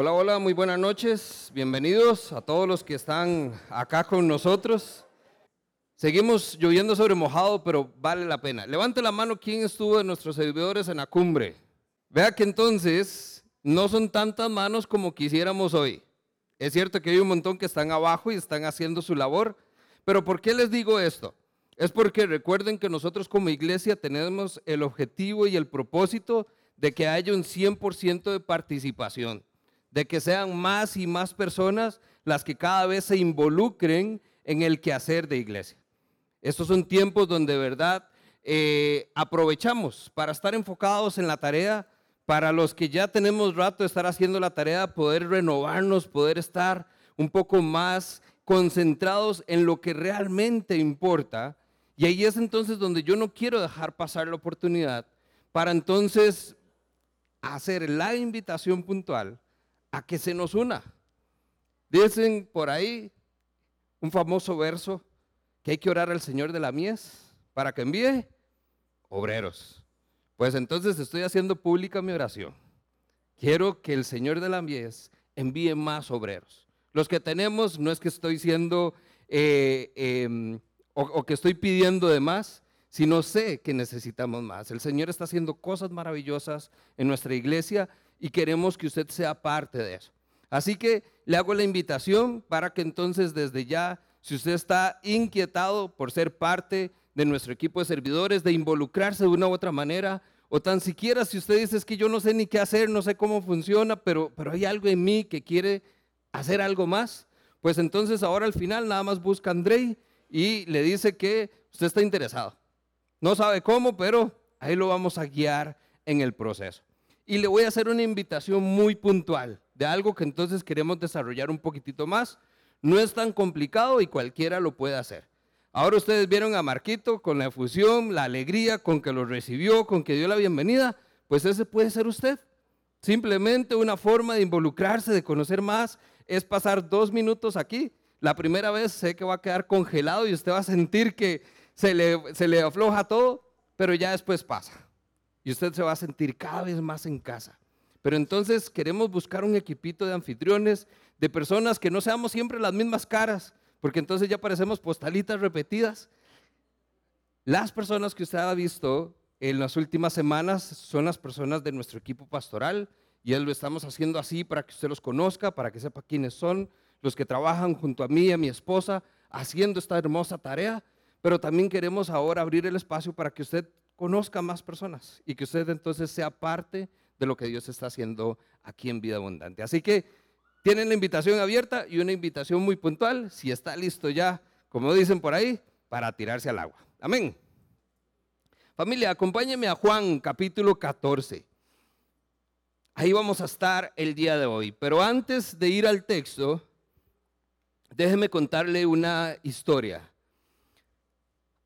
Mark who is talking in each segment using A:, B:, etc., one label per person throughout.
A: Hola, hola, muy buenas noches. Bienvenidos a todos los que están acá con nosotros. Seguimos lloviendo sobre mojado, pero vale la pena. Levante la mano quién estuvo de nuestros servidores en la cumbre. Vea que entonces no son tantas manos como quisiéramos hoy. Es cierto que hay un montón que están abajo y están haciendo su labor, pero ¿por qué les digo esto? Es porque recuerden que nosotros como iglesia tenemos el objetivo y el propósito de que haya un 100% de participación de que sean más y más personas las que cada vez se involucren en el quehacer de iglesia. Estos son tiempos donde de verdad eh, aprovechamos para estar enfocados en la tarea, para los que ya tenemos rato de estar haciendo la tarea, poder renovarnos, poder estar un poco más concentrados en lo que realmente importa. Y ahí es entonces donde yo no quiero dejar pasar la oportunidad para entonces hacer la invitación puntual a que se nos una. Dicen por ahí un famoso verso que hay que orar al Señor de la mies para que envíe obreros. Pues entonces estoy haciendo pública mi oración. Quiero que el Señor de la mies envíe más obreros. Los que tenemos no es que estoy siendo eh, em, o, o que estoy pidiendo de más, sino sé que necesitamos más. El Señor está haciendo cosas maravillosas en nuestra iglesia y queremos que usted sea parte de eso. Así que le hago la invitación para que entonces desde ya, si usted está inquietado por ser parte de nuestro equipo de servidores, de involucrarse de una u otra manera, o tan siquiera si usted dice que yo no sé ni qué hacer, no sé cómo funciona, pero, pero hay algo en mí que quiere hacer algo más, pues entonces ahora al final nada más busca a Andrei y le dice que usted está interesado. No sabe cómo, pero ahí lo vamos a guiar en el proceso. Y le voy a hacer una invitación muy puntual de algo que entonces queremos desarrollar un poquitito más. No es tan complicado y cualquiera lo puede hacer. Ahora ustedes vieron a Marquito con la efusión, la alegría con que lo recibió, con que dio la bienvenida. Pues ese puede ser usted. Simplemente una forma de involucrarse, de conocer más, es pasar dos minutos aquí. La primera vez sé que va a quedar congelado y usted va a sentir que se le, se le afloja todo, pero ya después pasa y usted se va a sentir cada vez más en casa. Pero entonces queremos buscar un equipito de anfitriones, de personas que no seamos siempre las mismas caras, porque entonces ya parecemos postalitas repetidas. Las personas que usted ha visto en las últimas semanas son las personas de nuestro equipo pastoral y lo estamos haciendo así para que usted los conozca, para que sepa quiénes son, los que trabajan junto a mí y a mi esposa haciendo esta hermosa tarea, pero también queremos ahora abrir el espacio para que usted conozca más personas y que usted entonces sea parte de lo que Dios está haciendo aquí en Vida Abundante. Así que tienen la invitación abierta y una invitación muy puntual, si está listo ya, como dicen por ahí, para tirarse al agua. Amén. Familia, acompáñeme a Juan capítulo 14. Ahí vamos a estar el día de hoy. Pero antes de ir al texto, déjeme contarle una historia.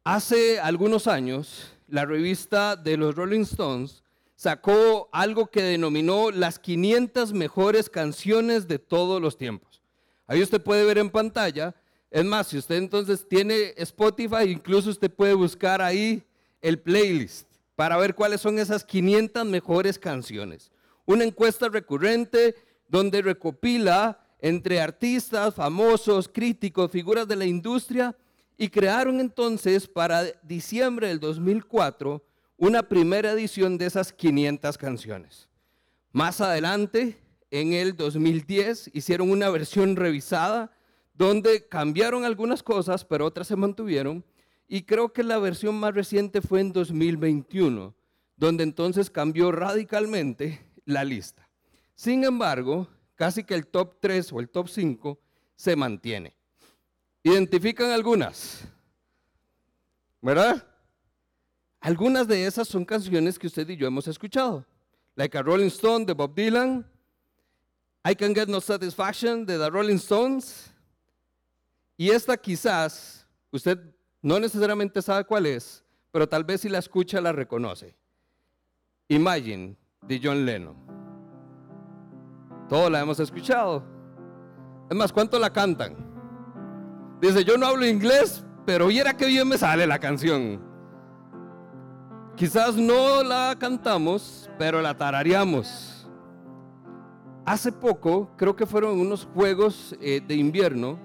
A: Hace algunos años, la revista de los Rolling Stones sacó algo que denominó las 500 mejores canciones de todos los tiempos. Ahí usted puede ver en pantalla. Es más, si usted entonces tiene Spotify, incluso usted puede buscar ahí el playlist para ver cuáles son esas 500 mejores canciones. Una encuesta recurrente donde recopila entre artistas, famosos, críticos, figuras de la industria, y crearon entonces para diciembre del 2004 una primera edición de esas 500 canciones. Más adelante, en el 2010, hicieron una versión revisada donde cambiaron algunas cosas, pero otras se mantuvieron. Y creo que la versión más reciente fue en 2021, donde entonces cambió radicalmente la lista. Sin embargo, casi que el top 3 o el top 5 se mantiene. Identifican algunas, ¿verdad? Algunas de esas son canciones que usted y yo hemos escuchado. Like a Rolling Stone de Bob Dylan, I Can Get No Satisfaction de The Rolling Stones. Y esta quizás usted no necesariamente sabe cuál es, pero tal vez si la escucha la reconoce. Imagine de John Lennon. Todos la hemos escuchado. Es más, ¿cuánto la cantan? Dice, yo no hablo inglés, pero viera que bien me sale la canción. Quizás no la cantamos, pero la tarareamos. Hace poco, creo que fueron unos juegos eh, de invierno,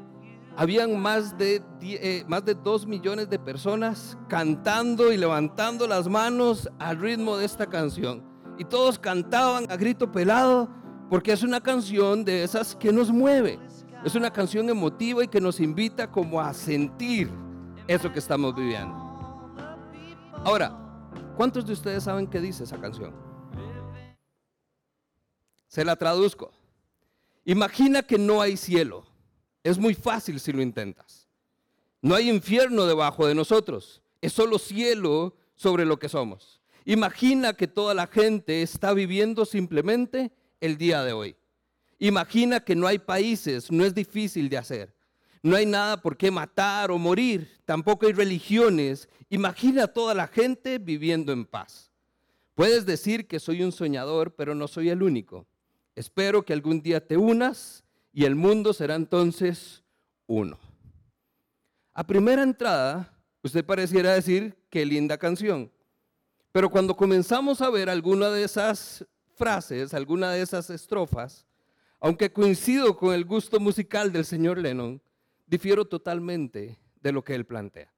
A: habían más de, eh, más de dos millones de personas cantando y levantando las manos al ritmo de esta canción. Y todos cantaban a grito pelado porque es una canción de esas que nos mueve. Es una canción emotiva y que nos invita como a sentir eso que estamos viviendo. Ahora, ¿cuántos de ustedes saben qué dice esa canción? Se la traduzco. Imagina que no hay cielo. Es muy fácil si lo intentas. No hay infierno debajo de nosotros. Es solo cielo sobre lo que somos. Imagina que toda la gente está viviendo simplemente el día de hoy. Imagina que no hay países, no es difícil de hacer. No hay nada por qué matar o morir, tampoco hay religiones. Imagina toda la gente viviendo en paz. Puedes decir que soy un soñador, pero no soy el único. Espero que algún día te unas y el mundo será entonces uno. A primera entrada, usted pareciera decir, qué linda canción. Pero cuando comenzamos a ver alguna de esas frases, alguna de esas estrofas, aunque coincido con el gusto musical del señor Lennon, difiero totalmente de lo que él plantea.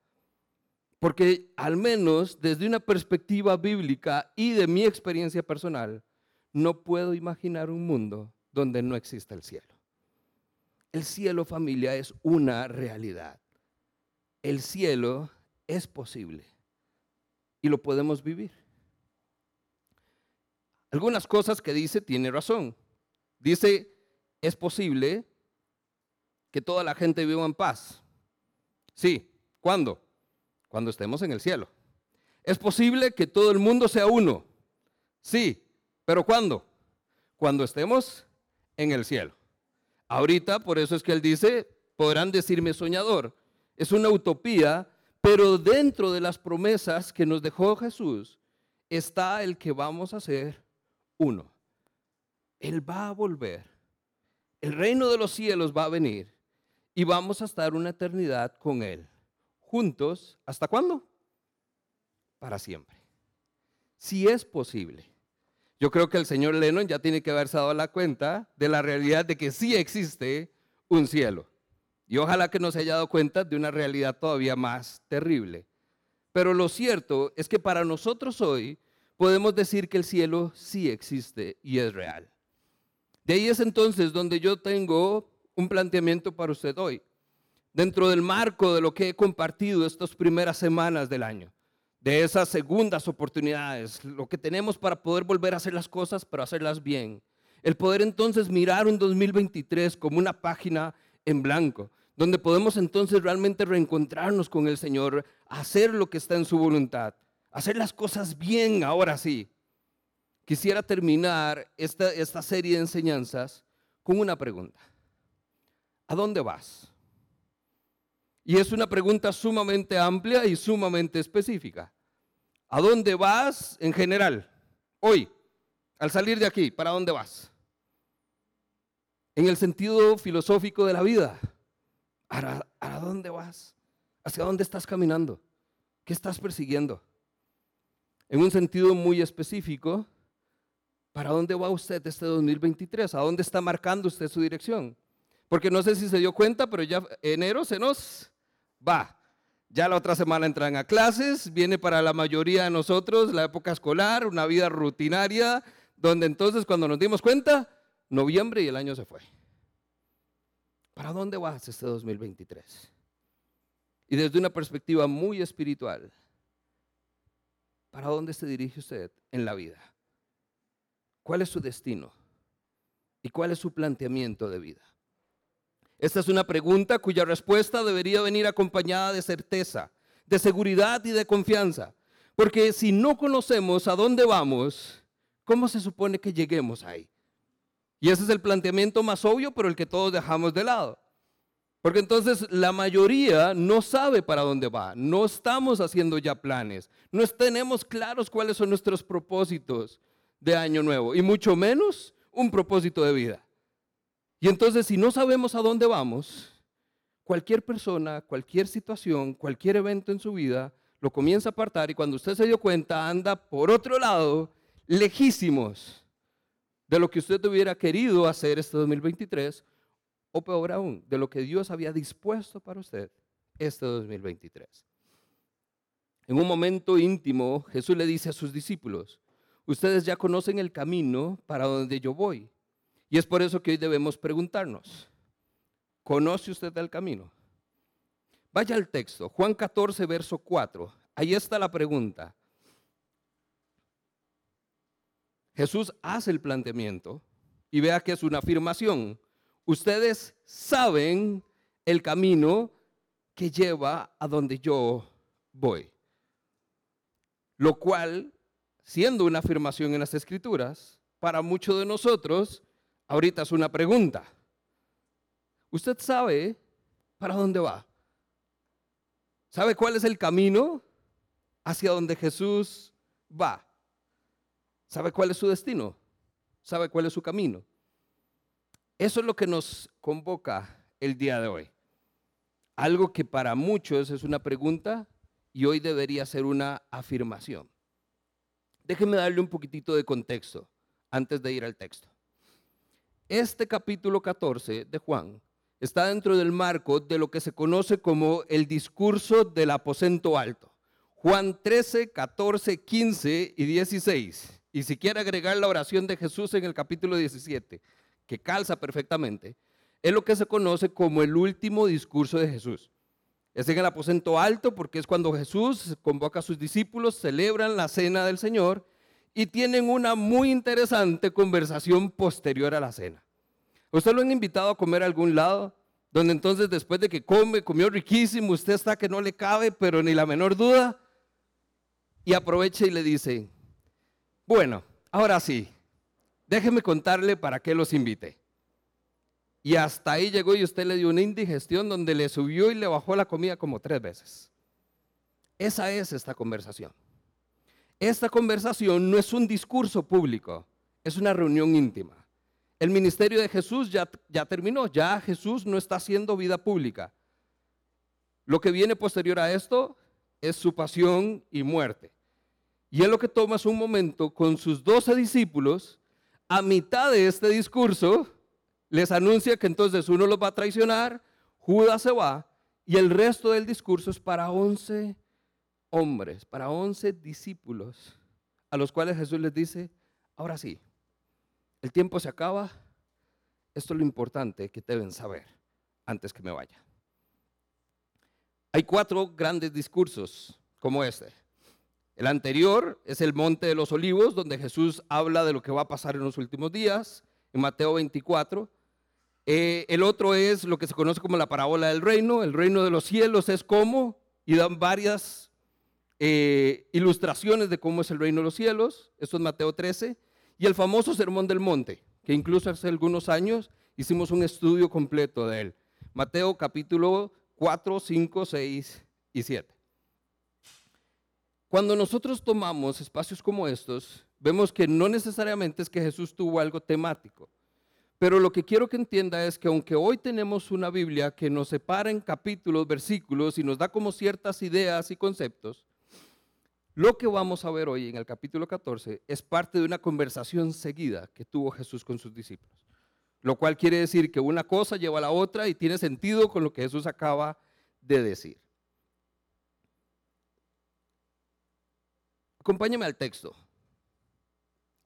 A: Porque al menos desde una perspectiva bíblica y de mi experiencia personal, no puedo imaginar un mundo donde no exista el cielo. El cielo, familia, es una realidad. El cielo es posible y lo podemos vivir. Algunas cosas que dice tiene razón. Dice, es posible que toda la gente viva en paz. Sí, ¿cuándo? Cuando estemos en el cielo. Es posible que todo el mundo sea uno. Sí, pero ¿cuándo? Cuando estemos en el cielo. Ahorita, por eso es que él dice, podrán decirme soñador. Es una utopía, pero dentro de las promesas que nos dejó Jesús está el que vamos a ser uno. Él va a volver. El reino de los cielos va a venir y vamos a estar una eternidad con Él. Juntos, ¿hasta cuándo? Para siempre. Si es posible. Yo creo que el señor Lennon ya tiene que haberse dado la cuenta de la realidad de que sí existe un cielo. Y ojalá que no se haya dado cuenta de una realidad todavía más terrible. Pero lo cierto es que para nosotros hoy podemos decir que el cielo sí existe y es real. De ahí es entonces donde yo tengo un planteamiento para usted hoy, dentro del marco de lo que he compartido estas primeras semanas del año, de esas segundas oportunidades, lo que tenemos para poder volver a hacer las cosas, pero hacerlas bien. El poder entonces mirar un 2023 como una página en blanco, donde podemos entonces realmente reencontrarnos con el Señor, hacer lo que está en su voluntad, hacer las cosas bien ahora sí, quisiera terminar esta, esta serie de enseñanzas con una pregunta. ¿A dónde vas? Y es una pregunta sumamente amplia y sumamente específica. ¿A dónde vas en general? Hoy, al salir de aquí, ¿para dónde vas? En el sentido filosófico de la vida. ¿A, dónde vas? ¿Hacia dónde estás caminando? ¿Qué estás persiguiendo? En un sentido muy específico, ¿Para dónde va usted este 2023? ¿A dónde está marcando usted su dirección? Porque no sé si se dio cuenta, pero ya enero se nos va. Ya la otra semana entran a clases, viene para la mayoría de nosotros la época escolar, una vida rutinaria, donde entonces cuando nos dimos cuenta, noviembre y el año se fue. ¿Para dónde vas este 2023? Y desde una perspectiva muy espiritual, ¿para dónde se dirige usted en la vida? ¿Cuál es su destino? ¿Y cuál es su planteamiento de vida? Esta es una pregunta cuya respuesta debería venir acompañada de certeza, de seguridad y de confianza. Porque si no conocemos a dónde vamos, ¿cómo se supone que lleguemos ahí? Y ese es el planteamiento más obvio, pero el que todos dejamos de lado. Porque entonces la mayoría no sabe para dónde va, no estamos haciendo ya planes, no tenemos claros cuáles son nuestros propósitos, de año nuevo y mucho menos un propósito de vida. Y entonces si no sabemos a dónde vamos, cualquier persona, cualquier situación, cualquier evento en su vida lo comienza a apartar y cuando usted se dio cuenta anda por otro lado, lejísimos de lo que usted hubiera querido hacer este 2023 o peor aún, de lo que Dios había dispuesto para usted este 2023. En un momento íntimo, Jesús le dice a sus discípulos, ustedes ya conocen el camino para donde yo voy. Y es por eso que hoy debemos preguntarnos, ¿conoce usted el camino? Vaya al texto, Juan 14, verso 4. Ahí está la pregunta. Jesús hace el planteamiento y vea que es una afirmación. Ustedes saben el camino que lleva a donde yo voy. Lo cual, siendo una afirmación en las escrituras, para muchos de nosotros, ahorita es una pregunta. ¿Usted sabe para dónde va? ¿Sabe cuál es el camino hacia donde Jesús va? ¿Sabe cuál es su destino? ¿Sabe cuál es su camino? Eso es lo que nos convoca el día de hoy. Algo que para muchos es una pregunta y hoy debería ser una afirmación. Déjeme darle un poquitito de contexto antes de ir al texto. Este capítulo 14 de Juan está dentro del marco de lo que se conoce como el discurso del aposento alto. Juan 13, 14, 15 y 16. Y si quiere agregar la oración de Jesús en el capítulo 17, que calza perfectamente, es lo que se conoce como el último discurso de Jesús. Es en el aposento alto porque es cuando Jesús convoca a sus discípulos, celebran la cena del Señor y tienen una muy interesante conversación posterior a la cena. ¿Usted lo han invitado a comer a algún lado? Donde entonces después de que come, comió riquísimo, usted está que no le cabe, pero ni la menor duda, y aprovecha y le dice, bueno, ahora sí, déjeme contarle para qué los invité. Y hasta ahí llegó y usted le dio una indigestión donde le subió y le bajó la comida como tres veces. Esa es esta conversación. Esta conversación no es un discurso público, es una reunión íntima. El ministerio de Jesús ya, ya terminó, ya Jesús no está haciendo vida pública. Lo que viene posterior a esto es su pasión y muerte. Y él lo que toma es un momento con sus doce discípulos, a mitad de este discurso, les anuncia que entonces uno los va a traicionar, Judas se va, y el resto del discurso es para once hombres, para once discípulos, a los cuales Jesús les dice, ahora sí, el tiempo se acaba, esto es lo importante que deben saber antes que me vaya. Hay cuatro grandes discursos como este. El anterior es el Monte de los Olivos, donde Jesús habla de lo que va a pasar en los últimos días, en Mateo 24. Eh, el otro es lo que se conoce como la parábola del reino. El reino de los cielos es cómo, y dan varias eh, ilustraciones de cómo es el reino de los cielos. Esto es Mateo 13 y el famoso Sermón del Monte, que incluso hace algunos años hicimos un estudio completo de él. Mateo capítulo 4, 5, 6 y 7. Cuando nosotros tomamos espacios como estos, vemos que no necesariamente es que Jesús tuvo algo temático, pero lo que quiero que entienda es que aunque hoy tenemos una Biblia que nos separa en capítulos, versículos y nos da como ciertas ideas y conceptos, lo que vamos a ver hoy en el capítulo 14 es parte de una conversación seguida que tuvo Jesús con sus discípulos. Lo cual quiere decir que una cosa lleva a la otra y tiene sentido con lo que Jesús acaba de decir. Acompáñame al texto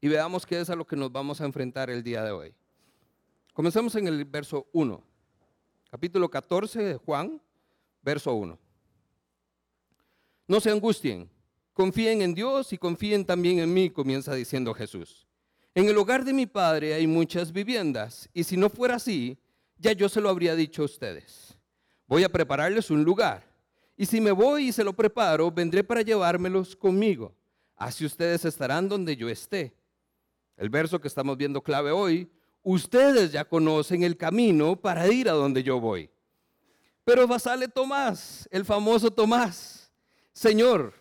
A: y veamos qué es a lo que nos vamos a enfrentar el día de hoy. Comencemos en el verso 1, capítulo 14 de Juan, verso 1. No se angustien Confíen en Dios y confíen también en mí, comienza diciendo Jesús. En el hogar de mi Padre hay muchas viviendas, y si no fuera así, ya yo se lo habría dicho a ustedes. Voy a prepararles un lugar, y si me voy y se lo preparo, vendré para llevármelos conmigo. Así ustedes estarán donde yo esté. El verso que estamos viendo clave hoy, ustedes ya conocen el camino para ir a donde yo voy. Pero sale Tomás, el famoso Tomás. Señor,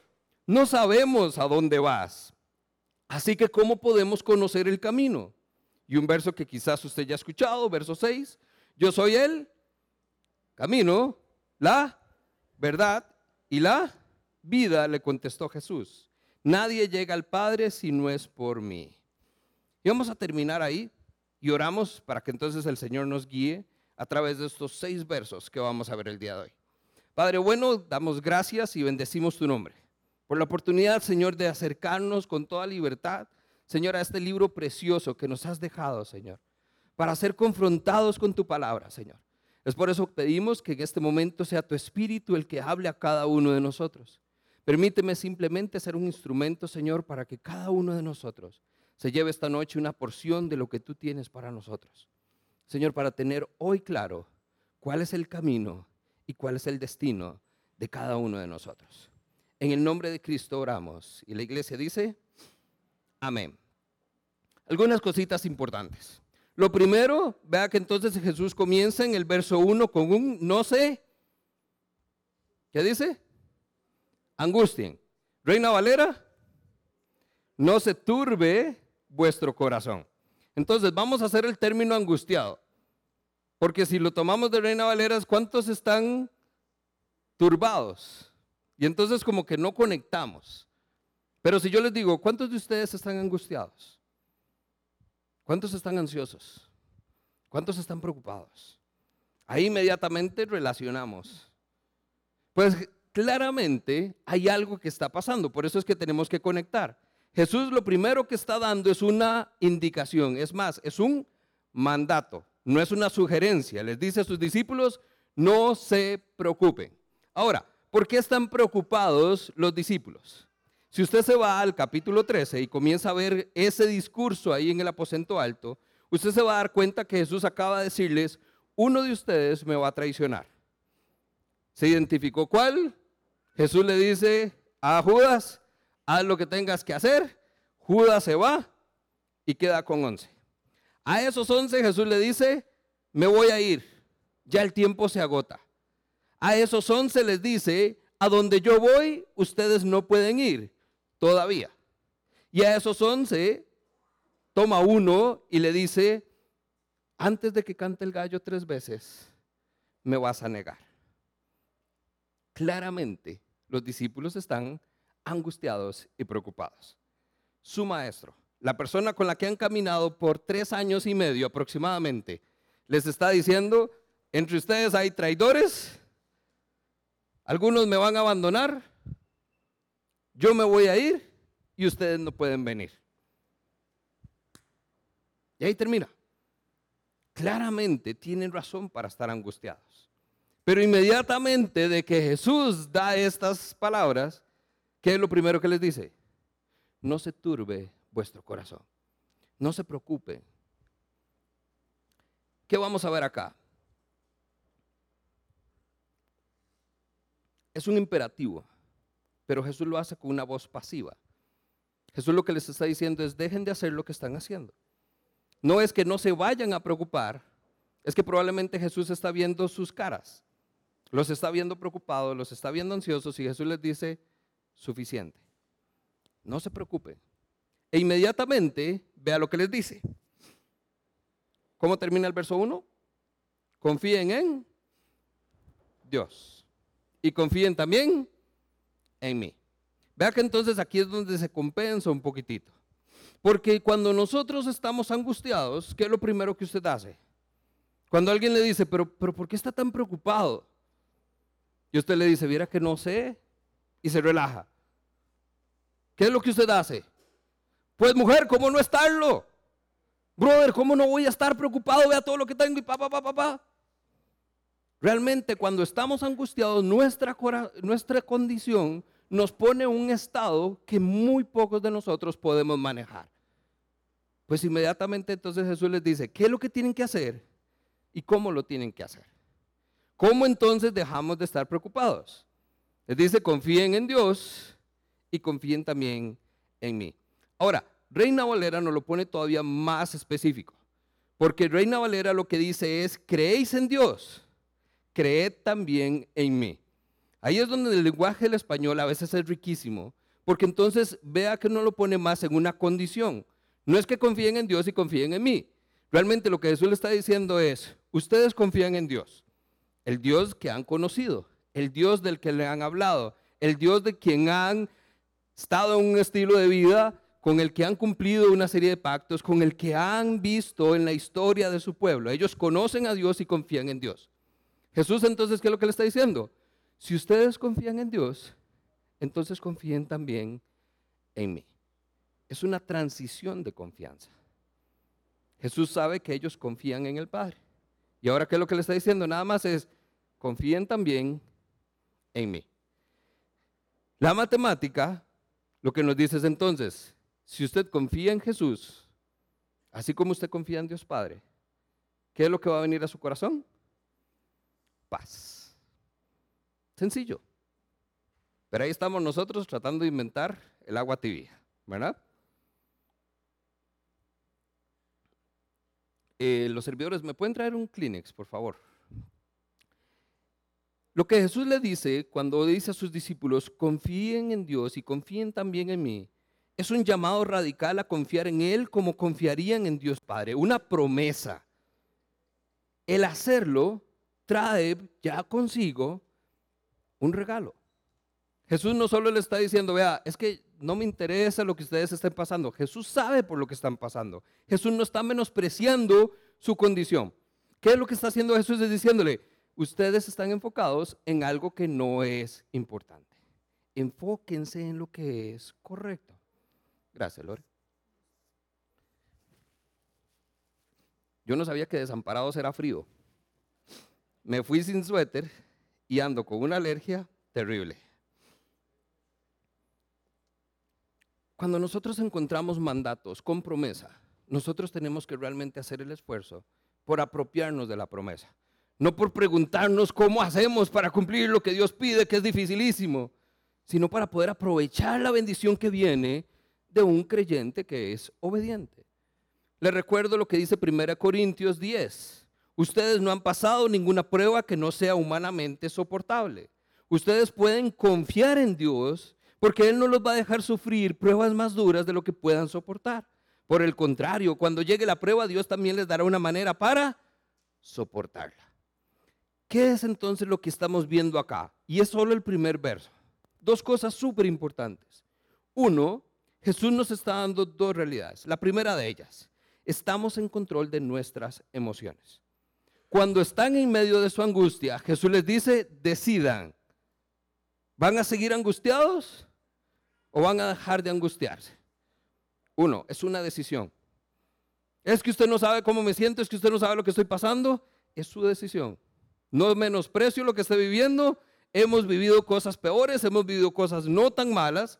A: no sabemos a dónde vas. Así que, ¿cómo podemos conocer el camino? Y un verso que quizás usted ya ha escuchado, verso 6. Yo soy el camino, la verdad y la vida, le contestó Jesús. Nadie llega al Padre si no es por mí. Y vamos a terminar ahí y oramos para que entonces el Señor nos guíe a través de estos seis versos que vamos a ver el día de hoy. Padre bueno, damos gracias y bendecimos tu nombre por la oportunidad, Señor, de acercarnos con toda libertad, Señor, a este libro precioso que nos has dejado, Señor, para ser confrontados con tu palabra, Señor. Es por eso que pedimos que en este momento sea tu espíritu el que hable a cada uno de nosotros. Permíteme simplemente ser un instrumento, Señor, para que cada uno de nosotros se lleve esta noche una porción de lo que tú tienes para nosotros. Señor, para tener hoy claro cuál es el camino y cuál es el destino de cada uno de nosotros. En el nombre de Cristo oramos. Y la iglesia dice, amén. Algunas cositas importantes. Lo primero, vea que entonces Jesús comienza en el verso 1 con un no sé. ¿Qué dice? Angustien. Reina Valera, no se turbe vuestro corazón. Entonces vamos a hacer el término angustiado. Porque si lo tomamos de Reina Valera, ¿cuántos están turbados? Y entonces como que no conectamos. Pero si yo les digo, ¿cuántos de ustedes están angustiados? ¿Cuántos están ansiosos? ¿Cuántos están preocupados? Ahí inmediatamente relacionamos. Pues claramente hay algo que está pasando, por eso es que tenemos que conectar. Jesús lo primero que está dando es una indicación, es más, es un mandato, no es una sugerencia. Les dice a sus discípulos, no se preocupen. Ahora, ¿Por qué están preocupados los discípulos? Si usted se va al capítulo 13 y comienza a ver ese discurso ahí en el aposento alto, usted se va a dar cuenta que Jesús acaba de decirles, uno de ustedes me va a traicionar. ¿Se identificó cuál? Jesús le dice a Judas, haz lo que tengas que hacer. Judas se va y queda con once. A esos once Jesús le dice, me voy a ir, ya el tiempo se agota. A esos once les dice, a donde yo voy, ustedes no pueden ir todavía. Y a esos once toma uno y le dice, antes de que cante el gallo tres veces, me vas a negar. Claramente los discípulos están angustiados y preocupados. Su maestro, la persona con la que han caminado por tres años y medio aproximadamente, les está diciendo, entre ustedes hay traidores algunos me van a abandonar, yo me voy a ir y ustedes no pueden venir. Y ahí termina. Claramente tienen razón para estar angustiados. Pero inmediatamente de que Jesús da estas palabras, ¿qué es lo primero que les dice? No se turbe vuestro corazón. No se preocupen. ¿Qué vamos a ver acá? es un imperativo, pero Jesús lo hace con una voz pasiva. Jesús lo que les está diciendo es, dejen de hacer lo que están haciendo. No es que no se vayan a preocupar, es que probablemente Jesús está viendo sus caras, los está viendo preocupados, los está viendo ansiosos y Jesús les dice, suficiente, no se preocupen. E inmediatamente vea lo que les dice. ¿Cómo termina el verso 1? Confíen en Dios y confíen también en mí. Vea que entonces aquí es donde se compensa un poquitito. Porque cuando nosotros estamos angustiados, ¿qué es lo primero que usted hace? Cuando alguien le dice, pero, pero ¿por qué está tan preocupado? Y usted le dice, viera que no sé, y se relaja. ¿Qué es lo que usted hace? Pues mujer, ¿cómo no estarlo? Brother, ¿cómo no voy a estar preocupado? Vea todo lo que tengo y pa, pa, pa, pa. Realmente cuando estamos angustiados, nuestra, nuestra condición nos pone un estado que muy pocos de nosotros podemos manejar. Pues inmediatamente entonces Jesús les dice, ¿qué es lo que tienen que hacer y cómo lo tienen que hacer? ¿Cómo entonces dejamos de estar preocupados? Les dice, confíen en Dios y confíen también en mí. Ahora, Reina Valera nos lo pone todavía más específico, porque Reina Valera lo que dice es, creéis en Dios creed también en mí. Ahí es donde el lenguaje del español a veces es riquísimo, porque entonces vea que no lo pone más en una condición. No es que confíen en Dios y confíen en mí. Realmente lo que Jesús le está diciendo es, ustedes confían en Dios, el Dios que han conocido, el Dios del que le han hablado, el Dios de quien han estado en un estilo de vida con el que han cumplido una serie de pactos, con el que han visto en la historia de su pueblo. Ellos conocen a Dios y confían en Dios. Jesús entonces, ¿qué es lo que le está diciendo? Si ustedes confían en Dios, entonces confíen también en mí. Es una transición de confianza. Jesús sabe que ellos confían en el Padre. Y ahora, ¿qué es lo que le está diciendo? Nada más es, confíen también en mí. La matemática lo que nos dice es entonces, si usted confía en Jesús, así como usted confía en Dios Padre, ¿qué es lo que va a venir a su corazón? Paz. Sencillo. Pero ahí estamos nosotros tratando de inventar el agua tibia, ¿verdad? Eh, los servidores, ¿me pueden traer un Kleenex, por favor? Lo que Jesús le dice cuando dice a sus discípulos, confíen en Dios y confíen también en mí, es un llamado radical a confiar en Él como confiarían en Dios Padre, una promesa. El hacerlo trae ya consigo un regalo. Jesús no solo le está diciendo, vea, es que no me interesa lo que ustedes estén pasando. Jesús sabe por lo que están pasando. Jesús no está menospreciando su condición. ¿Qué es lo que está haciendo Jesús? Es diciéndole, ustedes están enfocados en algo que no es importante. Enfóquense en lo que es correcto. Gracias, Lore. Yo no sabía que desamparados era frío. Me fui sin suéter y ando con una alergia terrible. Cuando nosotros encontramos mandatos con promesa, nosotros tenemos que realmente hacer el esfuerzo por apropiarnos de la promesa. No por preguntarnos cómo hacemos para cumplir lo que Dios pide, que es dificilísimo, sino para poder aprovechar la bendición que viene de un creyente que es obediente. Le recuerdo lo que dice 1 Corintios 10. Ustedes no han pasado ninguna prueba que no sea humanamente soportable. Ustedes pueden confiar en Dios porque Él no los va a dejar sufrir pruebas más duras de lo que puedan soportar. Por el contrario, cuando llegue la prueba, Dios también les dará una manera para soportarla. ¿Qué es entonces lo que estamos viendo acá? Y es solo el primer verso. Dos cosas súper importantes. Uno, Jesús nos está dando dos realidades. La primera de ellas, estamos en control de nuestras emociones. Cuando están en medio de su angustia, Jesús les dice, decidan, ¿van a seguir angustiados o van a dejar de angustiarse? Uno, es una decisión. Es que usted no sabe cómo me siento, es que usted no sabe lo que estoy pasando, es su decisión. No menosprecio lo que está viviendo, hemos vivido cosas peores, hemos vivido cosas no tan malas,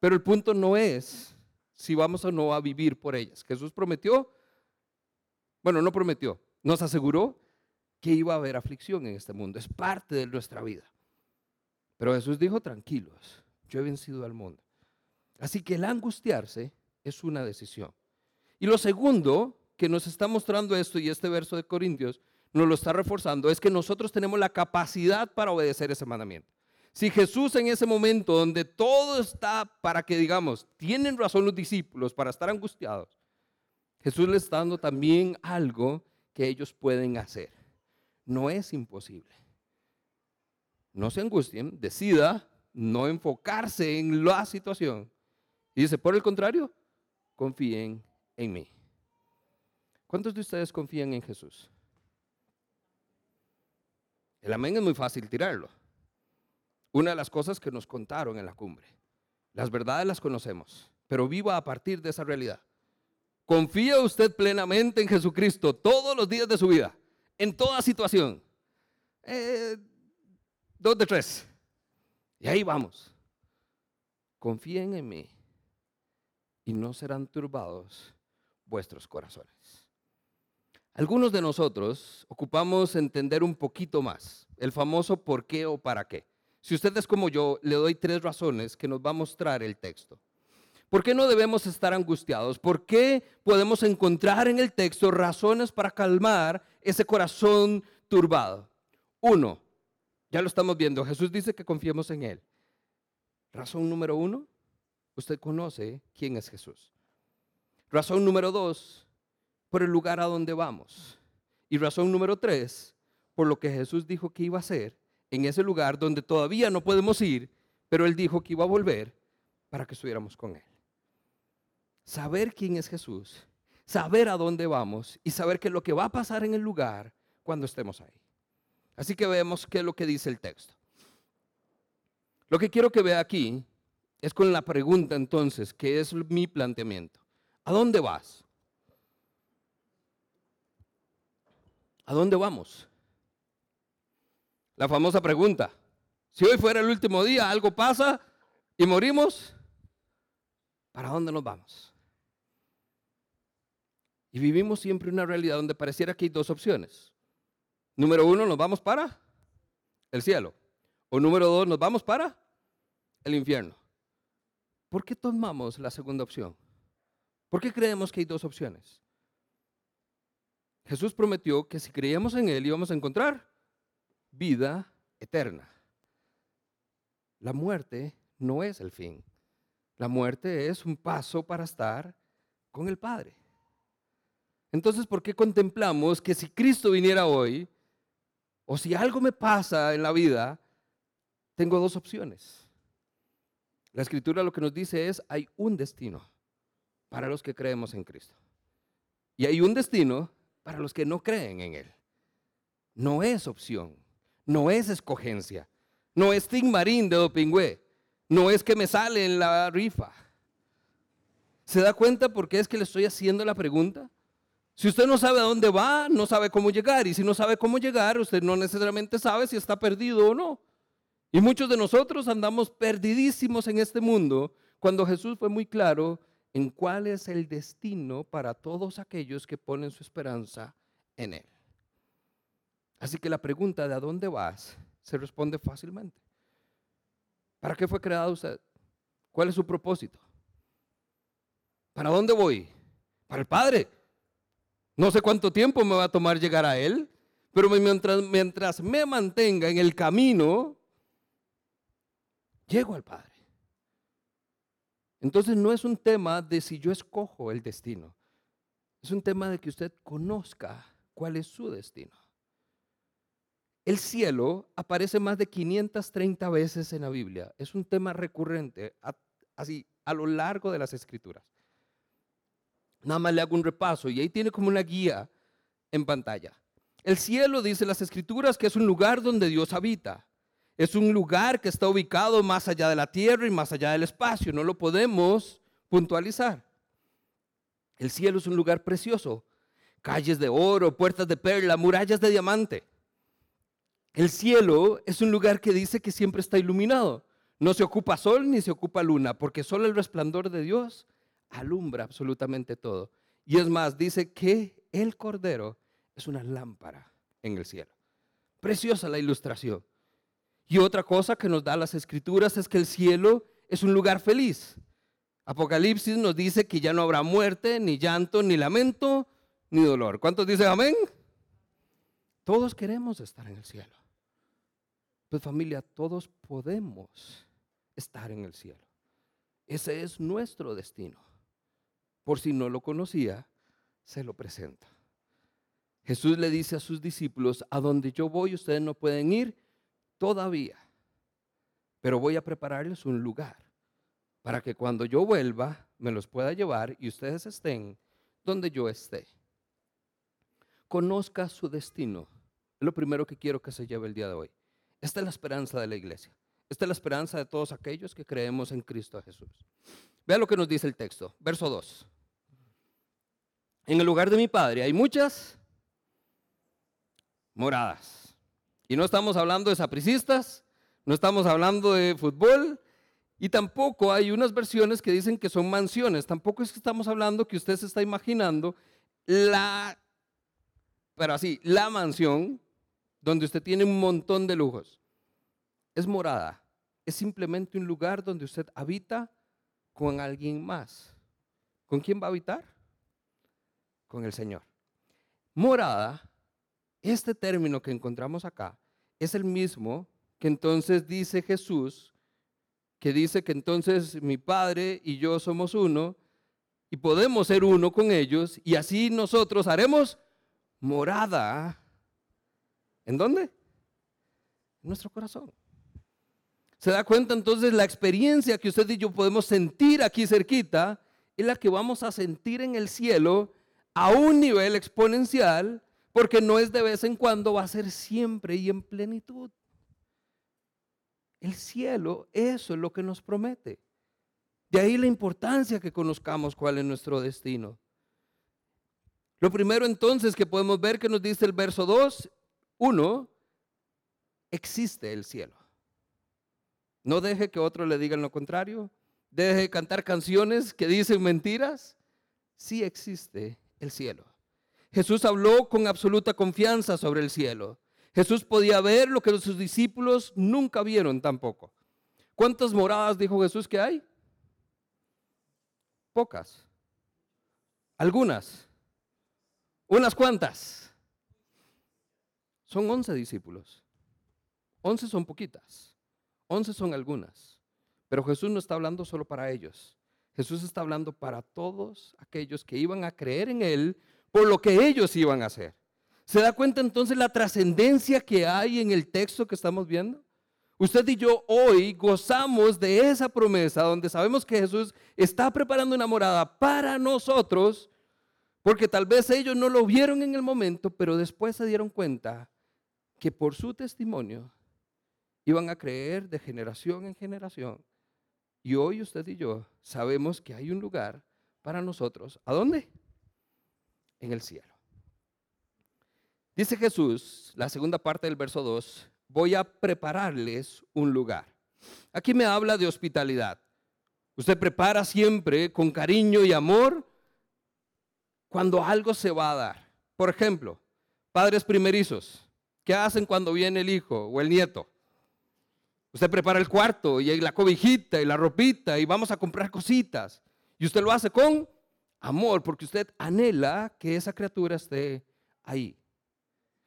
A: pero el punto no es si vamos o no a vivir por ellas. Jesús prometió, bueno, no prometió, nos aseguró que iba a haber aflicción en este mundo, es parte de nuestra vida. Pero Jesús dijo, tranquilos, yo he vencido al mundo. Así que el angustiarse es una decisión. Y lo segundo que nos está mostrando esto y este verso de Corintios nos lo está reforzando es que nosotros tenemos la capacidad para obedecer ese mandamiento. Si Jesús en ese momento donde todo está para que digamos, tienen razón los discípulos para estar angustiados, Jesús les está dando también algo que ellos pueden hacer. No es imposible. No se angustien, decida no enfocarse en la situación. Y dice, por el contrario, confíen en mí. ¿Cuántos de ustedes confían en Jesús? El amén es muy fácil tirarlo. Una de las cosas que nos contaron en la cumbre. Las verdades las conocemos, pero viva a partir de esa realidad. Confía usted plenamente en Jesucristo todos los días de su vida, en toda situación. Eh, dos de tres. Y ahí vamos. Confíen en mí y no serán turbados vuestros corazones. Algunos de nosotros ocupamos entender un poquito más el famoso por qué o para qué. Si usted es como yo, le doy tres razones que nos va a mostrar el texto. ¿Por qué no debemos estar angustiados? ¿Por qué podemos encontrar en el texto razones para calmar ese corazón turbado? Uno, ya lo estamos viendo. Jesús dice que confiemos en Él. Razón número uno, usted conoce quién es Jesús. Razón número dos, por el lugar a donde vamos. Y razón número tres, por lo que Jesús dijo que iba a hacer en ese lugar donde todavía no podemos ir, pero Él dijo que iba a volver para que estuviéramos con Él. saber quién es Jesús, saber a dónde vamos y saber qué es lo que va a pasar en el lugar cuando estemos ahí. Así que vemos qué es lo que dice el texto. Lo que quiero que vea aquí es con la pregunta entonces, que es mi planteamiento. ¿A dónde vas? ¿A dónde vamos? La famosa pregunta. Si hoy fuera el último día, algo pasa y morimos, ¿para dónde nos vamos? Y vivimos siempre una realidad donde pareciera que hay dos opciones. Número uno, nos vamos para el cielo. O número dos, nos vamos para el infierno. ¿Por qué tomamos la segunda opción? ¿Por qué creemos que hay dos opciones? Jesús prometió que si creíamos en Él íbamos a encontrar vida eterna. La muerte no es el fin. La muerte es un paso para estar con el Padre. Entonces, ¿por qué contemplamos que si Cristo viniera hoy, o si algo me pasa en la vida, tengo dos opciones? La escritura lo que nos dice es, hay un destino para los que creemos en Cristo. Y hay un destino para los que no creen en Él. No es opción, no es escogencia, no es Marín de Dopingüe, no es que me sale en la rifa. ¿Se da cuenta por qué es que le estoy haciendo la pregunta? Si usted no sabe a dónde va, no sabe cómo llegar. Y si no sabe cómo llegar, usted no necesariamente sabe si está perdido o no. Y muchos de nosotros andamos perdidísimos en este mundo cuando Jesús fue muy claro en cuál es el destino para todos aquellos que ponen su esperanza en Él. Así que la pregunta de a dónde vas se responde fácilmente. ¿Para qué fue creado usted? ¿Cuál es su propósito? ¿Para dónde voy? Para el Padre. No sé cuánto tiempo me va a tomar llegar a Él, pero mientras, mientras me mantenga en el camino, llego al Padre. Entonces no es un tema de si yo escojo el destino, es un tema de que usted conozca cuál es su destino. El cielo aparece más de 530 veces en la Biblia. Es un tema recurrente, así, a lo largo de las escrituras. Nada más le hago un repaso y ahí tiene como una guía en pantalla. El cielo, dice las escrituras, que es un lugar donde Dios habita. Es un lugar que está ubicado más allá de la tierra y más allá del espacio. No lo podemos puntualizar. El cielo es un lugar precioso. Calles de oro, puertas de perla, murallas de diamante. El cielo es un lugar que dice que siempre está iluminado. No se ocupa sol ni se ocupa luna, porque solo el resplandor de Dios alumbra absolutamente todo. Y es más, dice que el Cordero es una lámpara en el cielo. Preciosa la ilustración. Y otra cosa que nos da las escrituras es que el cielo es un lugar feliz. Apocalipsis nos dice que ya no habrá muerte, ni llanto, ni lamento, ni dolor. ¿Cuántos dicen amén? Todos queremos estar en el cielo. Pues familia, todos podemos estar en el cielo. Ese es nuestro destino. Por si no lo conocía, se lo presenta. Jesús le dice a sus discípulos, a donde yo voy ustedes no pueden ir todavía, pero voy a prepararles un lugar para que cuando yo vuelva me los pueda llevar y ustedes estén donde yo esté. Conozca su destino. Es lo primero que quiero que se lleve el día de hoy. Esta es la esperanza de la iglesia. Esta es la esperanza de todos aquellos que creemos en Cristo Jesús. Vea lo que nos dice el texto, verso 2. En el lugar de mi Padre hay muchas moradas. Y no estamos hablando de sapricistas, no estamos hablando de fútbol, y tampoco hay unas versiones que dicen que son mansiones. Tampoco es que estamos hablando que usted se está imaginando la, pero así, la mansión donde usted tiene un montón de lujos. Es morada. Es simplemente un lugar donde usted habita con alguien más. ¿Con quién va a habitar? Con el Señor. Morada este término que encontramos acá es el mismo que entonces dice Jesús, que dice que entonces mi Padre y yo somos uno y podemos ser uno con ellos y así nosotros haremos morada. ¿En dónde? En nuestro corazón. ¿Se da cuenta entonces la experiencia que usted y yo podemos sentir aquí cerquita? es la que vamos a sentir en el cielo a un nivel exponencial, porque no es de vez en cuando, va a ser siempre y en plenitud. El cielo, eso es lo que nos promete. De ahí la importancia que conozcamos cuál es nuestro destino. Lo primero entonces que podemos ver que nos dice el verso 2, 1, existe el cielo. No deje que otros le digan lo contrario. Deje de cantar canciones que dicen mentiras. Sí existe el cielo. Jesús habló con absoluta confianza sobre el cielo. Jesús podía ver lo que sus discípulos nunca vieron tampoco. ¿Cuántas moradas dijo Jesús que hay? Pocas. Algunas. Unas cuantas. Son once discípulos. Once son poquitas. Once son algunas. Pero Jesús no está hablando solo para ellos. Jesús está hablando para todos aquellos que iban a creer en Él por lo que ellos iban a hacer. ¿Se da cuenta entonces la trascendencia que hay en el texto que estamos viendo? Usted y yo hoy gozamos de esa promesa donde sabemos que Jesús está preparando una morada para nosotros, porque tal vez ellos no lo vieron en el momento, pero después se dieron cuenta que por su testimonio iban a creer de generación en generación. Y hoy usted y yo sabemos que hay un lugar para nosotros. ¿A dónde? En el cielo. Dice Jesús, la segunda parte del verso 2, voy a prepararles un lugar. Aquí me habla de hospitalidad. Usted prepara siempre con cariño y amor cuando algo se va a dar. Por ejemplo, padres primerizos, ¿qué hacen cuando viene el hijo o el nieto? Usted prepara el cuarto y la cobijita y la ropita y vamos a comprar cositas. Y usted lo hace con amor porque usted anhela que esa criatura esté ahí.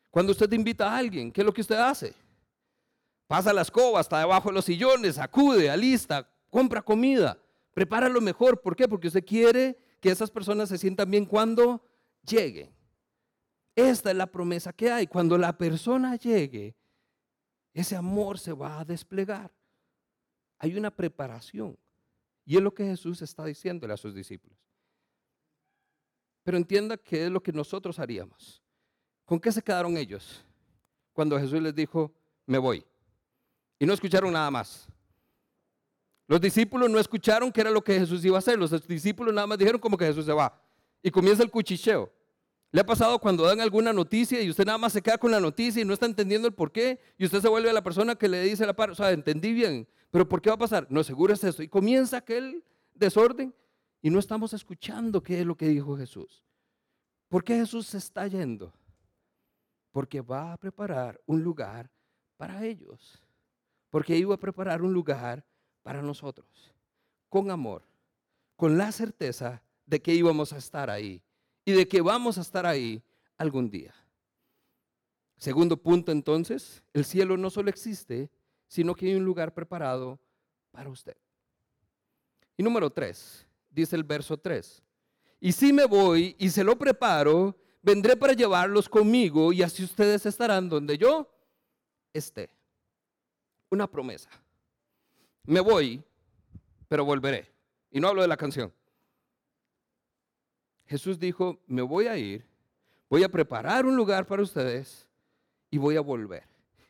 A: Cuando usted invita a alguien, ¿qué es lo que usted hace? Pasa la escoba hasta debajo de los sillones, acude, alista, compra comida, prepara lo mejor. ¿Por qué? Porque usted quiere que esas personas se sientan bien cuando lleguen. Esta es la promesa que hay. Cuando la persona llegue, ese amor se va a desplegar. Hay una preparación. Y es lo que Jesús está diciéndole a sus discípulos. Pero entienda que es lo que nosotros haríamos. ¿Con qué se quedaron ellos cuando Jesús les dijo, me voy? Y no escucharon nada más. Los discípulos no escucharon qué era lo que Jesús iba a hacer. Los discípulos nada más dijeron como que Jesús se va. Y comienza el cuchicheo. ¿Le ha pasado cuando dan alguna noticia y usted nada más se queda con la noticia y no está entendiendo el por qué? Y usted se vuelve a la persona que le dice la par, o sea, entendí bien, pero ¿por qué va a pasar? No, seguro es eso. Y comienza aquel desorden y no estamos escuchando qué es lo que dijo Jesús. ¿Por qué Jesús se está yendo? Porque va a preparar un lugar para ellos. Porque iba a preparar un lugar para nosotros. Con amor. Con la certeza de que íbamos a estar ahí y de que vamos a estar ahí algún día. Segundo punto entonces, el cielo no solo existe, sino que hay un lugar preparado para usted. Y número tres, dice el verso tres, y si me voy y se lo preparo, vendré para llevarlos conmigo y así ustedes estarán donde yo esté. Una promesa. Me voy, pero volveré. Y no hablo de la canción. Jesús dijo, me voy a ir, voy a preparar un lugar para ustedes y voy a volver.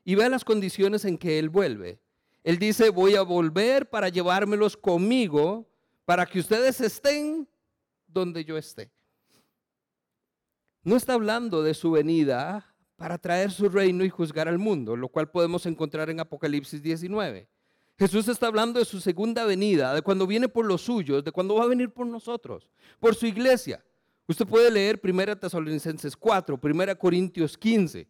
A: Y vea las condiciones en que Él vuelve. Él dice, voy a volver para llevármelos conmigo, para que ustedes estén donde yo esté. No está hablando de su venida para traer su reino y juzgar al mundo, lo cual podemos encontrar en Apocalipsis 19. Jesús está hablando de su segunda venida, de cuando viene por los suyos, de cuando va a venir por nosotros, por su iglesia. Usted puede leer 1 Tesalonicenses 4, 1 Corintios 15.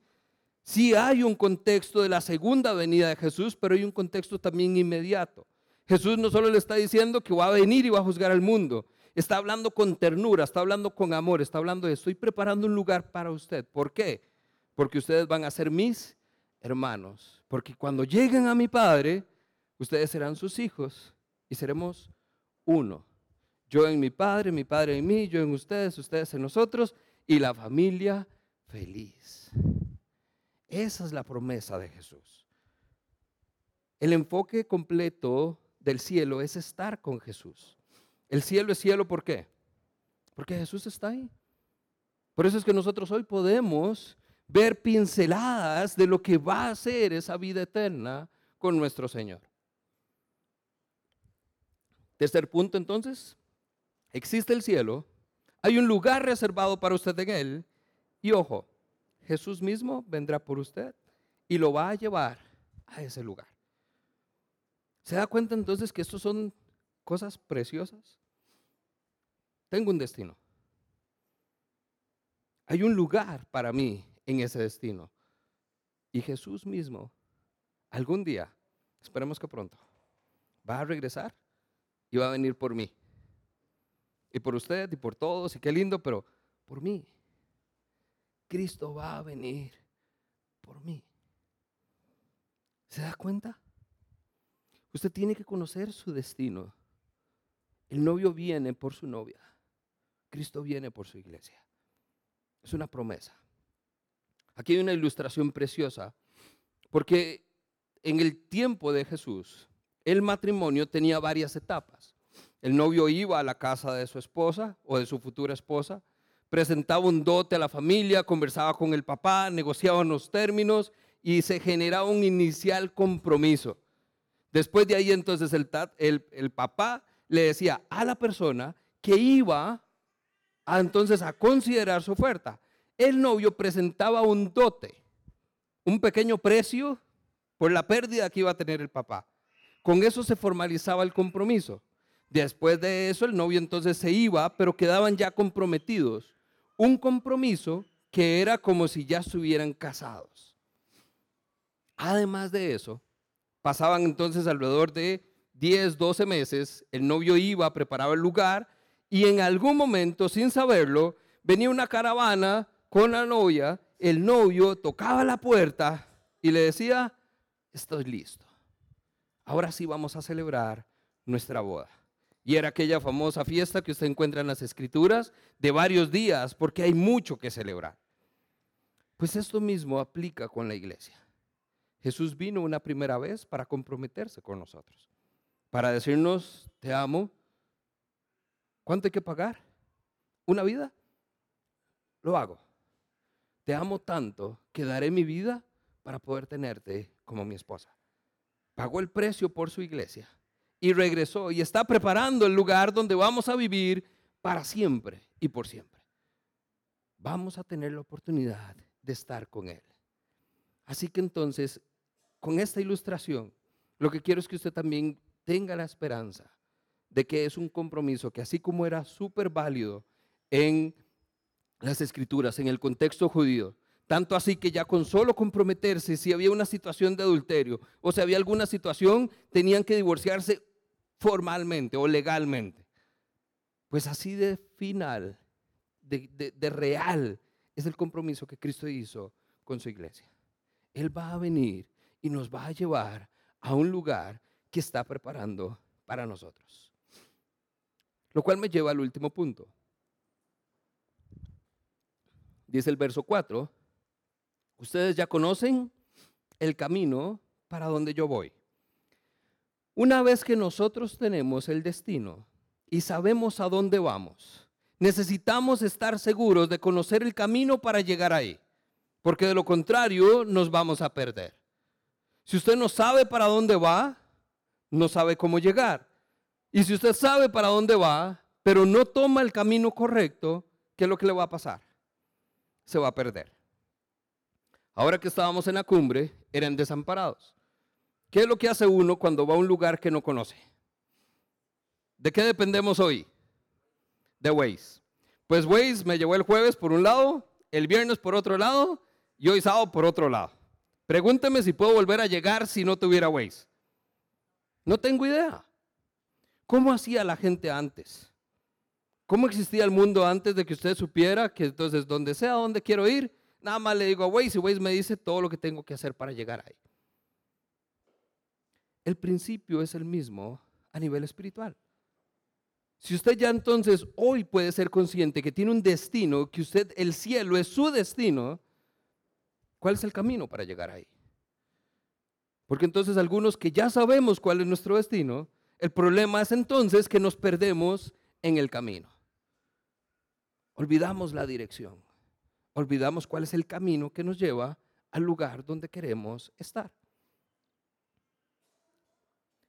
A: Sí hay un contexto de la segunda venida de Jesús, pero hay un contexto también inmediato. Jesús no solo le está diciendo que va a venir y va a juzgar al mundo, está hablando con ternura, está hablando con amor, está hablando de estoy preparando un lugar para usted. ¿Por qué? Porque ustedes van a ser mis hermanos. Porque cuando lleguen a mi Padre, ustedes serán sus hijos y seremos uno. Yo en mi Padre, mi Padre en mí, yo en ustedes, ustedes en nosotros y la familia feliz. Esa es la promesa de Jesús. El enfoque completo del cielo es estar con Jesús. El cielo es cielo, ¿por qué? Porque Jesús está ahí. Por eso es que nosotros hoy podemos ver pinceladas de lo que va a ser esa vida eterna con nuestro Señor. Tercer punto entonces, existe el cielo, hay un lugar reservado para usted en él y ojo, Jesús mismo vendrá por usted y lo va a llevar a ese lugar. ¿Se da cuenta entonces que estos son cosas preciosas? Tengo un destino. Hay un lugar para mí en ese destino. Y Jesús mismo, algún día, esperemos que pronto, va a regresar y va a venir por mí. Y por usted y por todos, y qué lindo, pero por mí. Cristo va a venir por mí. ¿Se da cuenta? Usted tiene que conocer su destino. El novio viene por su novia. Cristo viene por su iglesia. Es una promesa. Aquí hay una ilustración preciosa, porque en el tiempo de Jesús, el matrimonio tenía varias etapas. El novio iba a la casa de su esposa o de su futura esposa, presentaba un dote a la familia, conversaba con el papá, negociaban los términos y se generaba un inicial compromiso. Después de ahí entonces el, papá le decía a la persona que iba entonces a considerar su oferta. El novio presentaba un dote, un pequeño precio por la pérdida que iba a tener el papá. Con eso se formalizaba el compromiso. Después de eso el novio entonces se iba, pero quedaban ya comprometidos. Un compromiso que era como si ya estuvieran casados. Además de eso, pasaban entonces alrededor de 10, 12 meses, el novio iba, preparaba el lugar y en algún momento, sin saberlo, venía una caravana con la novia, el novio tocaba la puerta y le decía, estoy listo. Ahora sí vamos a celebrar nuestra boda. Y era aquella famosa fiesta que usted encuentra en las escrituras de varios días, porque hay mucho que celebrar. Pues esto mismo aplica con la iglesia. Jesús vino una primera vez para comprometerse con nosotros, para decirnos, te amo. ¿Cuánto hay que pagar? ¿Una vida? Lo hago. Te amo tanto que daré mi vida para poder tenerte como mi esposa. Pagó el precio por su iglesia y regresó y está preparando el lugar donde vamos a vivir para siempre y por siempre. Vamos a tener la oportunidad de estar con Él. Así que entonces con esta ilustración, lo que quiero es que usted también tenga la esperanza de que es un compromiso que así como era súper válido en las escrituras, en el contexto judío, tanto así que ya con solo comprometerse, si había una situación de adulterio o si había alguna situación, tenían que divorciarse formalmente o legalmente. Pues así de final, de, de real, es el compromiso que Cristo hizo con su iglesia. Él va a venir y nos va a llevar a un lugar que está preparando para nosotros. Lo cual me lleva al último punto. Dice el verso 4, ustedes ya conocen el camino para donde yo voy. Una vez que nosotros tenemos el destino y sabemos a dónde vamos, necesitamos estar seguros de conocer el camino para llegar ahí, porque de lo contrario nos vamos a perder. Si usted no sabe para dónde va, no sabe cómo llegar. Y si usted sabe para dónde va, pero no toma el camino correcto, ¿qué es lo que le va a pasar? Se va a perder. Ahora que estábamos en la cumbre, eran desamparados. ¿Qué es lo que hace uno cuando va a un lugar que no conoce? ¿De qué dependemos hoy? De Waze. Pues Waze me llevó el jueves por un lado, el viernes por otro lado y hoy sábado por otro lado. Pregúnteme si puedo volver a llegar si no tuviera Waze. No tengo idea. ¿Cómo hacía la gente antes? ¿Cómo existía el mundo antes de que usted supiera que entonces donde sea donde quiero ir, nada más le digo a Waze y Waze me dice todo lo que tengo que hacer para llegar ahí? El principio es el mismo a nivel espiritual. Si usted ya entonces hoy puede ser consciente que tiene un destino, que usted, el cielo es su destino, ¿Cuál es el camino para llegar ahí? Porque entonces algunos que ya sabemos cuál es nuestro destino, el problema es entonces que nos perdemos en el camino. Olvidamos la dirección. Olvidamos cuál es el camino que nos lleva al lugar donde queremos estar.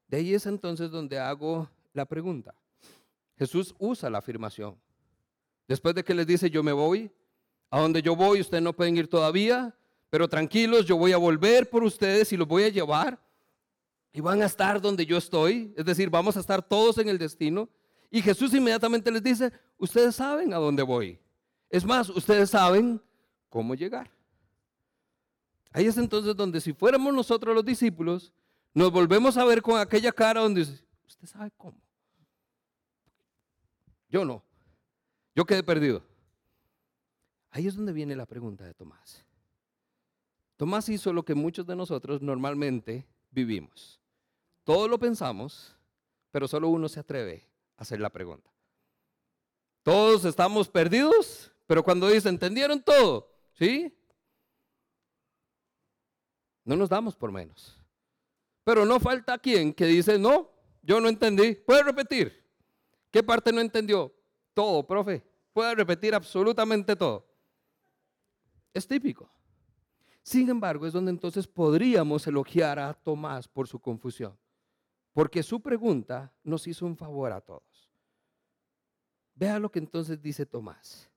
A: De ahí es entonces donde hago la pregunta. Jesús usa la afirmación. Después de que les dice, yo me voy, a donde yo voy ustedes no pueden ir todavía, pero tranquilos, yo voy a volver por ustedes y los voy a llevar y van a estar donde yo estoy, es decir, vamos a estar todos en el destino. Y Jesús inmediatamente les dice, ustedes saben a dónde voy. Es más, ustedes saben cómo llegar. Ahí es entonces donde si fuéramos nosotros los discípulos, nos volvemos a ver con aquella cara donde dice, usted sabe cómo. Yo no. Yo quedé perdido. Ahí es donde viene la pregunta de Tomás. Tomás hizo lo que muchos de nosotros normalmente vivimos. Todo lo pensamos, pero solo uno se atreve a hacer la pregunta. Todos estamos perdidos, pero cuando dice, ¿entendieron todo? ¿Sí? No nos damos por menos. Pero no falta quien que dice, no, yo no entendí. ¿Puede repetir? ¿Qué parte no entendió? Todo, profe. Puede repetir absolutamente todo. Es típico. Sin embargo, es donde entonces podríamos elogiar a Tomás por su confusión. Porque su pregunta nos hizo un favor a todos. Vea lo que entonces dice Tomás.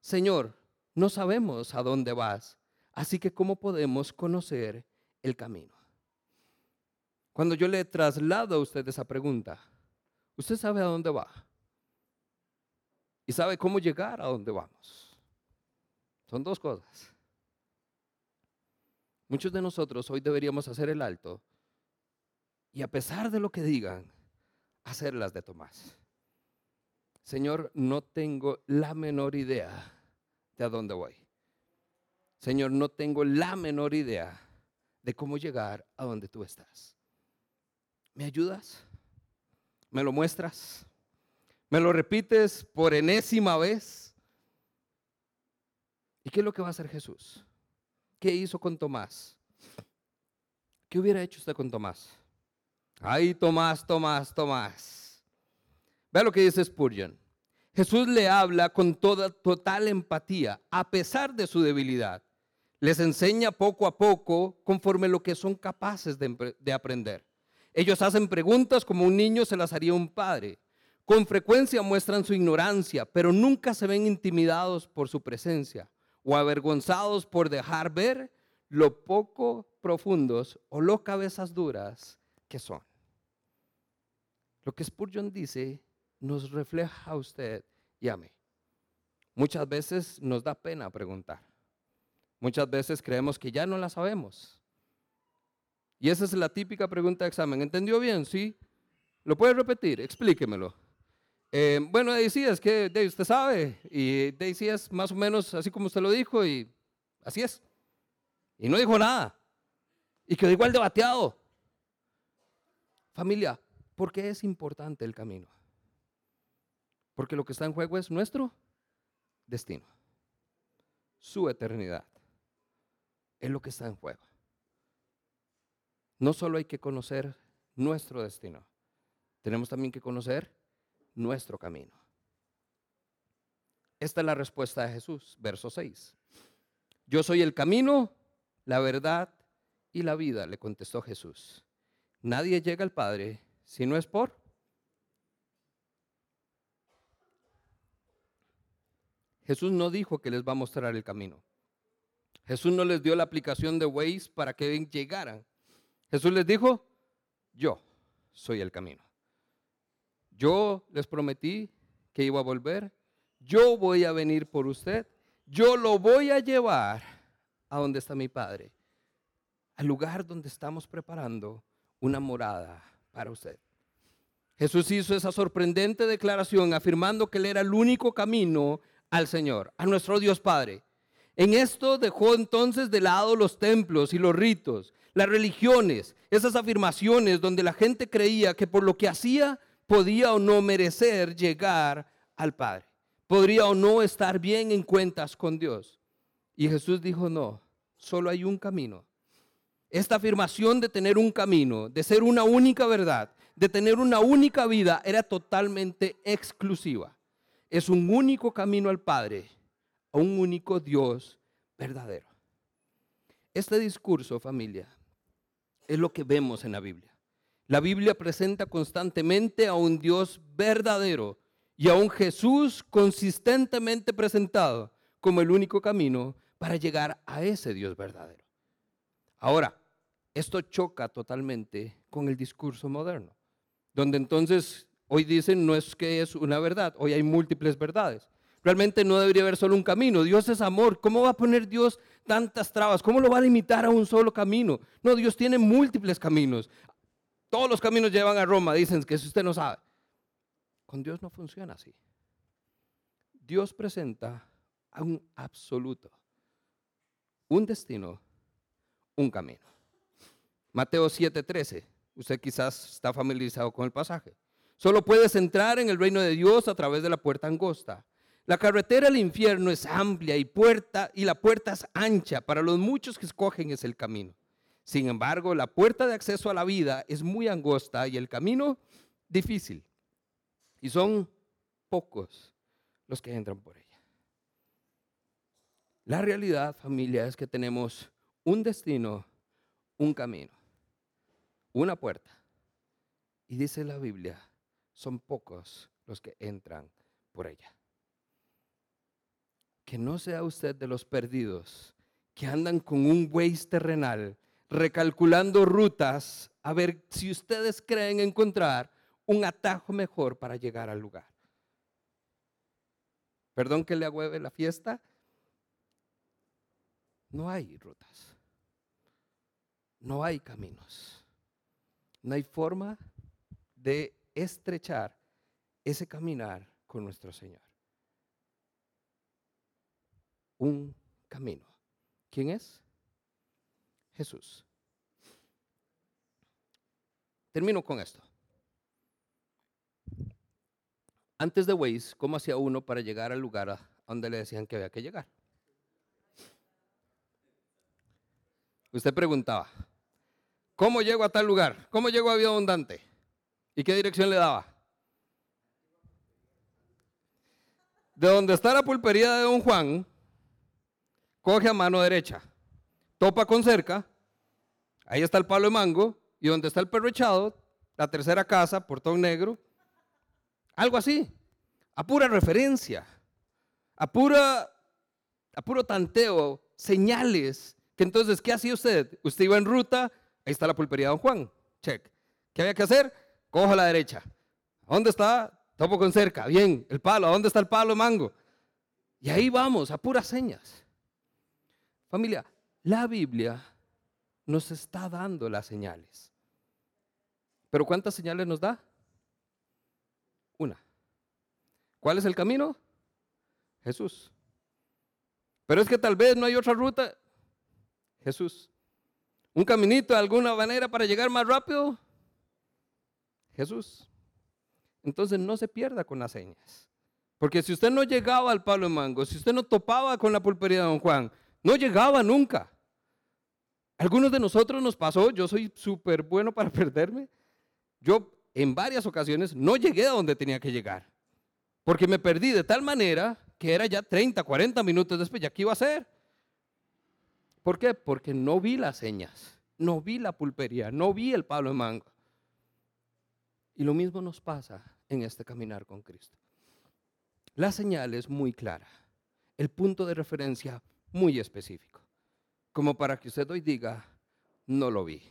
A: Señor, no sabemos a dónde vas, así que ¿cómo podemos conocer el camino? Cuando yo le traslado a usted esa pregunta, usted sabe a dónde va y sabe cómo llegar a dónde vamos. Son dos cosas. Muchos de nosotros hoy deberíamos hacer el alto y a pesar de lo que digan, hacerlas de Tomás. Señor, no tengo la menor idea de a dónde voy. Señor, no tengo la menor idea de cómo llegar a donde tú estás. ¿Me ayudas? ¿Me lo muestras? ¿Me lo repites por enésima vez? ¿Y qué es lo que va a hacer Jesús? ¿Qué hizo con Tomás? ¿Qué hubiera hecho usted con Tomás? Ay, Tomás, Tomás, Tomás. Vea lo que dice Spurgeon. Jesús le habla con toda total empatía, a pesar de su debilidad. Les enseña poco a poco conforme lo que son capaces de, de aprender. Ellos hacen preguntas como un niño se las haría un padre. Con frecuencia muestran su ignorancia, pero nunca se ven intimidados por su presencia o avergonzados por dejar ver lo poco profundos o lo cabezas duras que son. Lo que Spurgeon dice nos refleja a usted y a mí. Muchas veces nos da pena preguntar. Muchas veces creemos que ya no la sabemos. Y esa es la típica pregunta de examen. ¿Entendió bien? Sí. ¿Lo puede repetir? Explíquemelo. Eh, bueno, decía, es que usted sabe, y decía es más o menos así como usted lo dijo, y así es. Y no dijo nada. Y quedó igual debateado. Familia, ¿por qué es importante el camino? Porque lo que está en juego es nuestro destino, su eternidad. Es lo que está en juego. No solo hay que conocer nuestro destino, tenemos también que conocer nuestro camino. Esta es la respuesta de Jesús, verso 6. Yo soy el camino, la verdad y la vida, le contestó Jesús. Nadie llega al Padre si no es por Jesús no dijo que les va a mostrar el camino. Jesús no les dio la aplicación de Waze para que llegaran. Jesús les dijo, yo soy el camino. Yo les prometí que iba a volver. Yo voy a venir por usted. Yo lo voy a llevar a donde está mi Padre. Al lugar donde estamos preparando una morada para usted. Jesús hizo esa sorprendente declaración afirmando que Él era el único camino al Señor, a nuestro Dios Padre. En esto dejó entonces de lado los templos y los ritos, las religiones, esas afirmaciones donde la gente creía que por lo que hacía podía o no merecer llegar al Padre, podría o no estar bien en cuentas con Dios. Y Jesús dijo, no, solo hay un camino. Esta afirmación de tener un camino, de ser una única verdad, de tener una única vida era totalmente exclusiva. Es un único camino al Padre, a un único Dios verdadero. Este discurso, familia, es lo que vemos en la Biblia. La Biblia presenta constantemente a un Dios verdadero y a un Jesús consistentemente presentado como el único camino para llegar a ese Dios verdadero. Ahora, esto choca totalmente con el discurso moderno, donde entonces hoy dicen no es que es una verdad, hoy hay múltiples verdades. Realmente no debería haber solo un camino. Dios es amor. ¿Cómo va a poner Dios tantas trabas? ¿Cómo lo va a limitar a un solo camino? No, Dios tiene múltiples caminos. Todos los caminos llevan a Roma, dicen que si usted no sabe. Con Dios no funciona así. Dios presenta a un absoluto, un destino, un camino. Mateo 7:13. Usted quizás está familiarizado con el pasaje. Solo puedes entrar en el reino de Dios a través de la puerta angosta. La carretera al infierno es amplia y puerta y la puerta es ancha. Para los muchos que escogen es el camino. Sin embargo, la puerta de acceso a la vida es muy angosta y el camino difícil. Y son pocos los que entran por ella. La realidad, familia, es que tenemos un destino, un camino, una puerta. Y dice la Biblia, son pocos los que entran por ella. Que no sea usted de los perdidos que andan con un Waze terrenal recalculando rutas a ver si ustedes creen encontrar un atajo mejor para llegar al lugar. Perdón que le agüeve la fiesta. No hay rutas. No hay caminos. No hay forma de estrechar ese caminar con nuestro Señor. Un camino. ¿Quién es? Jesús. Termino con esto. Antes de Waze, ¿cómo hacía uno para llegar al lugar a donde le decían que había que llegar? Usted preguntaba, ¿cómo llego a tal lugar? ¿Cómo llego a Vida Abundante? ¿Y qué dirección le daba? De donde está la pulpería de Don Juan, coge a mano derecha, topa con cerca, ahí está el palo de mango, y donde está el perro echado, la tercera casa, portón negro, algo así, a pura referencia, a, pura, a puro tanteo, señales. Que entonces, ¿qué hacía usted? Usted iba en ruta, ahí está la pulpería de Don Juan, check. ¿Qué había que hacer? Cojo a la derecha. ¿Dónde está? Topo con cerca. Bien, el palo. ¿Dónde está el palo mango? Y ahí vamos, a puras señas. Familia, la Biblia nos está dando las señales. ¿Pero cuántas señales nos da? Una. ¿Cuál es el camino? Jesús. Pero es que tal vez no hay otra ruta. Jesús. ¿Un caminito de alguna manera para llegar más rápido? Jesús. Entonces no se pierda con las señas. Porque si usted no llegaba al palo de mango, si usted no topaba con la pulpería de don Juan, no llegaba nunca. Algunos de nosotros nos pasó, yo soy súper bueno para perderme. Yo en varias ocasiones no llegué a donde tenía que llegar. Porque me perdí de tal manera que era ya 30, 40 minutos después, ¿ya qué iba a hacer? ¿Por qué? Porque no vi las señas, no vi la pulpería, no vi el palo de mango. Y lo mismo nos pasa en este caminar con Cristo. La señal es muy clara, el punto de referencia muy específico, como para que usted hoy diga, no lo vi.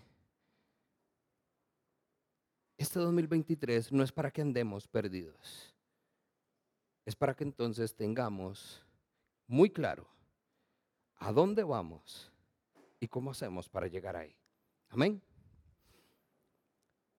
A: Este 2023 no es para que andemos perdidos. Es para que entonces tengamos muy claro a dónde vamos y cómo hacemos para llegar ahí. Amén.